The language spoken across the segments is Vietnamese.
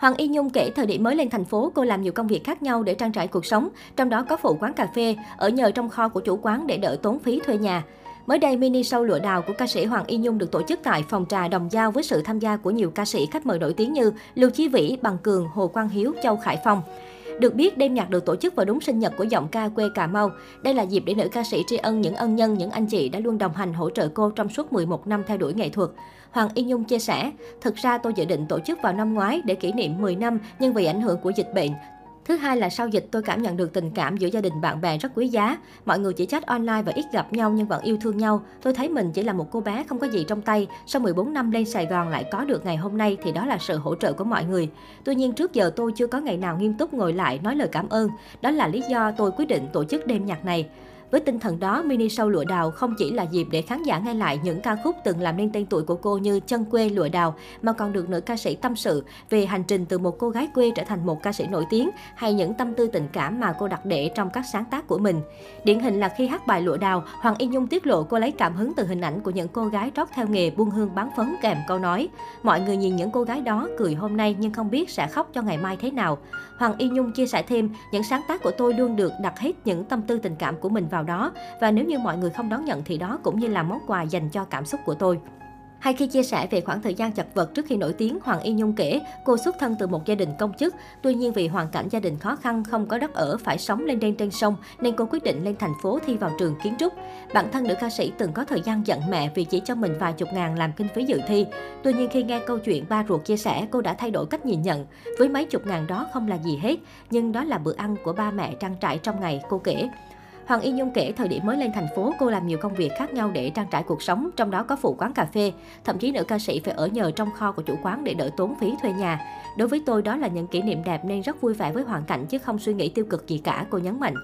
Hoàng Y Nhung kể thời điểm mới lên thành phố, cô làm nhiều công việc khác nhau để trang trải cuộc sống, trong đó có phụ quán cà phê, ở nhờ trong kho của chủ quán để đỡ tốn phí thuê nhà. Mới đây, mini show lụa đào của ca sĩ Hoàng Y Nhung được tổ chức tại phòng trà Đồng Giao với sự tham gia của nhiều ca sĩ khách mời nổi tiếng như Lưu Chí Vĩ, Bằng Cường, Hồ Quang Hiếu, Châu Khải Phong. Được biết, đêm nhạc được tổ chức vào đúng sinh nhật của giọng ca quê Cà Mau. Đây là dịp để nữ ca sĩ tri ân những ân nhân, những anh chị đã luôn đồng hành hỗ trợ cô trong suốt 11 năm theo đuổi nghệ thuật. Hoàng Y Nhung chia sẻ, thực ra tôi dự định tổ chức vào năm ngoái để kỷ niệm 10 năm, nhưng vì ảnh hưởng của dịch bệnh, Thứ hai là sau dịch tôi cảm nhận được tình cảm giữa gia đình, bạn bè rất quý giá. Mọi người chỉ chat online và ít gặp nhau nhưng vẫn yêu thương nhau. Tôi thấy mình chỉ là một cô bé không có gì trong tay. Sau 14 năm lên Sài Gòn lại có được ngày hôm nay thì đó là sự hỗ trợ của mọi người. Tuy nhiên trước giờ tôi chưa có ngày nào nghiêm túc ngồi lại nói lời cảm ơn. Đó là lý do tôi quyết định tổ chức đêm nhạc này. Với tinh thần đó, mini show Lụa Đào không chỉ là dịp để khán giả nghe lại những ca khúc từng làm nên tên tuổi của cô như Chân quê Lụa Đào, mà còn được nữ ca sĩ tâm sự về hành trình từ một cô gái quê trở thành một ca sĩ nổi tiếng hay những tâm tư tình cảm mà cô đặt để trong các sáng tác của mình. Điển hình là khi hát bài Lụa Đào, Hoàng Y Nhung tiết lộ cô lấy cảm hứng từ hình ảnh của những cô gái trót theo nghề buôn hương bán phấn kèm câu nói. Mọi người nhìn những cô gái đó cười hôm nay nhưng không biết sẽ khóc cho ngày mai thế nào. Hoàng Y Nhung chia sẻ thêm, những sáng tác của tôi luôn được đặt hết những tâm tư tình cảm của mình vào đó và nếu như mọi người không đón nhận thì đó cũng như là món quà dành cho cảm xúc của tôi. Hay khi chia sẻ về khoảng thời gian chật vật trước khi nổi tiếng, Hoàng Y Nhung kể cô xuất thân từ một gia đình công chức. Tuy nhiên vì hoàn cảnh gia đình khó khăn, không có đất ở, phải sống lên đen trên sông, nên cô quyết định lên thành phố thi vào trường kiến trúc. Bản thân nữ ca sĩ từng có thời gian giận mẹ vì chỉ cho mình vài chục ngàn làm kinh phí dự thi. Tuy nhiên khi nghe câu chuyện ba ruột chia sẻ, cô đã thay đổi cách nhìn nhận. Với mấy chục ngàn đó không là gì hết, nhưng đó là bữa ăn của ba mẹ trang trải trong ngày, cô kể. Hoàng Y Nhung kể thời điểm mới lên thành phố, cô làm nhiều công việc khác nhau để trang trải cuộc sống, trong đó có phụ quán cà phê. Thậm chí nữ ca sĩ phải ở nhờ trong kho của chủ quán để đỡ tốn phí thuê nhà. Đối với tôi đó là những kỷ niệm đẹp nên rất vui vẻ với hoàn cảnh chứ không suy nghĩ tiêu cực gì cả, cô nhấn mạnh.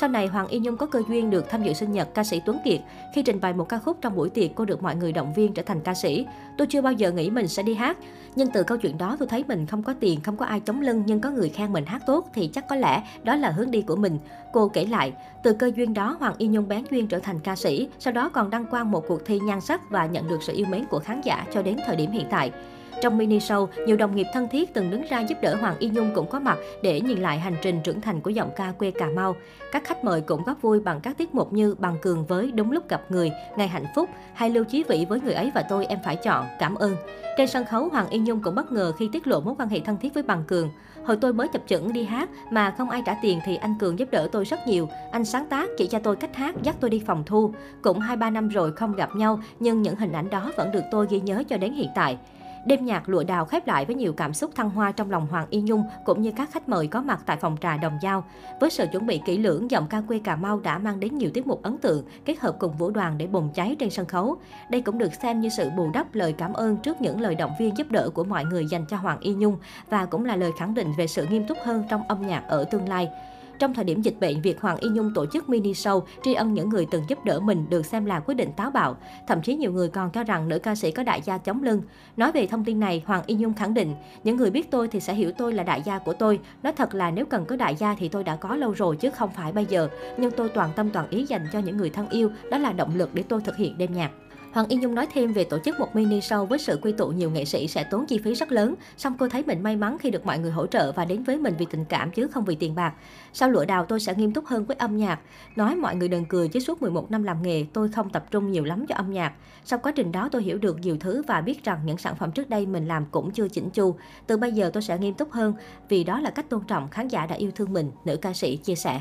Sau này, Hoàng Y Nhung có cơ duyên được tham dự sinh nhật ca sĩ Tuấn Kiệt. Khi trình bày một ca khúc trong buổi tiệc, cô được mọi người động viên trở thành ca sĩ. Tôi chưa bao giờ nghĩ mình sẽ đi hát. Nhưng từ câu chuyện đó tôi thấy mình không có tiền, không có ai chống lưng nhưng có người khen mình hát tốt thì chắc có lẽ đó là hướng đi của mình. Cô kể lại, từ cơ duyên đó Hoàng Y Nhung bén duyên trở thành ca sĩ, sau đó còn đăng quang một cuộc thi nhan sắc và nhận được sự yêu mến của khán giả cho đến thời điểm hiện tại. Trong mini show, nhiều đồng nghiệp thân thiết từng đứng ra giúp đỡ Hoàng Y Nhung cũng có mặt để nhìn lại hành trình trưởng thành của giọng ca quê Cà Mau. Các khách mời cũng góp vui bằng các tiết mục như Bằng Cường với Đúng lúc gặp người, Ngày hạnh phúc hay Lưu Chí Vĩ với Người ấy và tôi em phải chọn, Cảm ơn. Trên sân khấu, Hoàng Y Nhung cũng bất ngờ khi tiết lộ mối quan hệ thân thiết với Bằng Cường. Hồi tôi mới chập chững đi hát mà không ai trả tiền thì anh Cường giúp đỡ tôi rất nhiều. Anh sáng tác, chỉ cho tôi cách hát, dắt tôi đi phòng thu. Cũng 2-3 năm rồi không gặp nhau, nhưng những hình ảnh đó vẫn được tôi ghi nhớ cho đến hiện tại. Đêm nhạc lụa đào khép lại với nhiều cảm xúc thăng hoa trong lòng Hoàng Y Nhung cũng như các khách mời có mặt tại phòng trà Đồng Giao. Với sự chuẩn bị kỹ lưỡng, giọng ca quê Cà Mau đã mang đến nhiều tiết mục ấn tượng, kết hợp cùng vũ đoàn để bùng cháy trên sân khấu. Đây cũng được xem như sự bù đắp lời cảm ơn trước những lời động viên giúp đỡ của mọi người dành cho Hoàng Y Nhung và cũng là lời khẳng định về sự nghiêm túc hơn trong âm nhạc ở tương lai. Trong thời điểm dịch bệnh, việc Hoàng Y Nhung tổ chức mini show tri ân những người từng giúp đỡ mình được xem là quyết định táo bạo. Thậm chí nhiều người còn cho rằng nữ ca sĩ có đại gia chống lưng. Nói về thông tin này, Hoàng Y Nhung khẳng định, những người biết tôi thì sẽ hiểu tôi là đại gia của tôi. Nói thật là nếu cần có đại gia thì tôi đã có lâu rồi chứ không phải bây giờ. Nhưng tôi toàn tâm toàn ý dành cho những người thân yêu, đó là động lực để tôi thực hiện đêm nhạc. Hoàng Y Nhung nói thêm về tổ chức một mini show với sự quy tụ nhiều nghệ sĩ sẽ tốn chi phí rất lớn, song cô thấy mình may mắn khi được mọi người hỗ trợ và đến với mình vì tình cảm chứ không vì tiền bạc. Sau lụa đào tôi sẽ nghiêm túc hơn với âm nhạc. Nói mọi người đừng cười chứ suốt 11 năm làm nghề tôi không tập trung nhiều lắm cho âm nhạc. Sau quá trình đó tôi hiểu được nhiều thứ và biết rằng những sản phẩm trước đây mình làm cũng chưa chỉnh chu. Từ bây giờ tôi sẽ nghiêm túc hơn vì đó là cách tôn trọng khán giả đã yêu thương mình, nữ ca sĩ chia sẻ.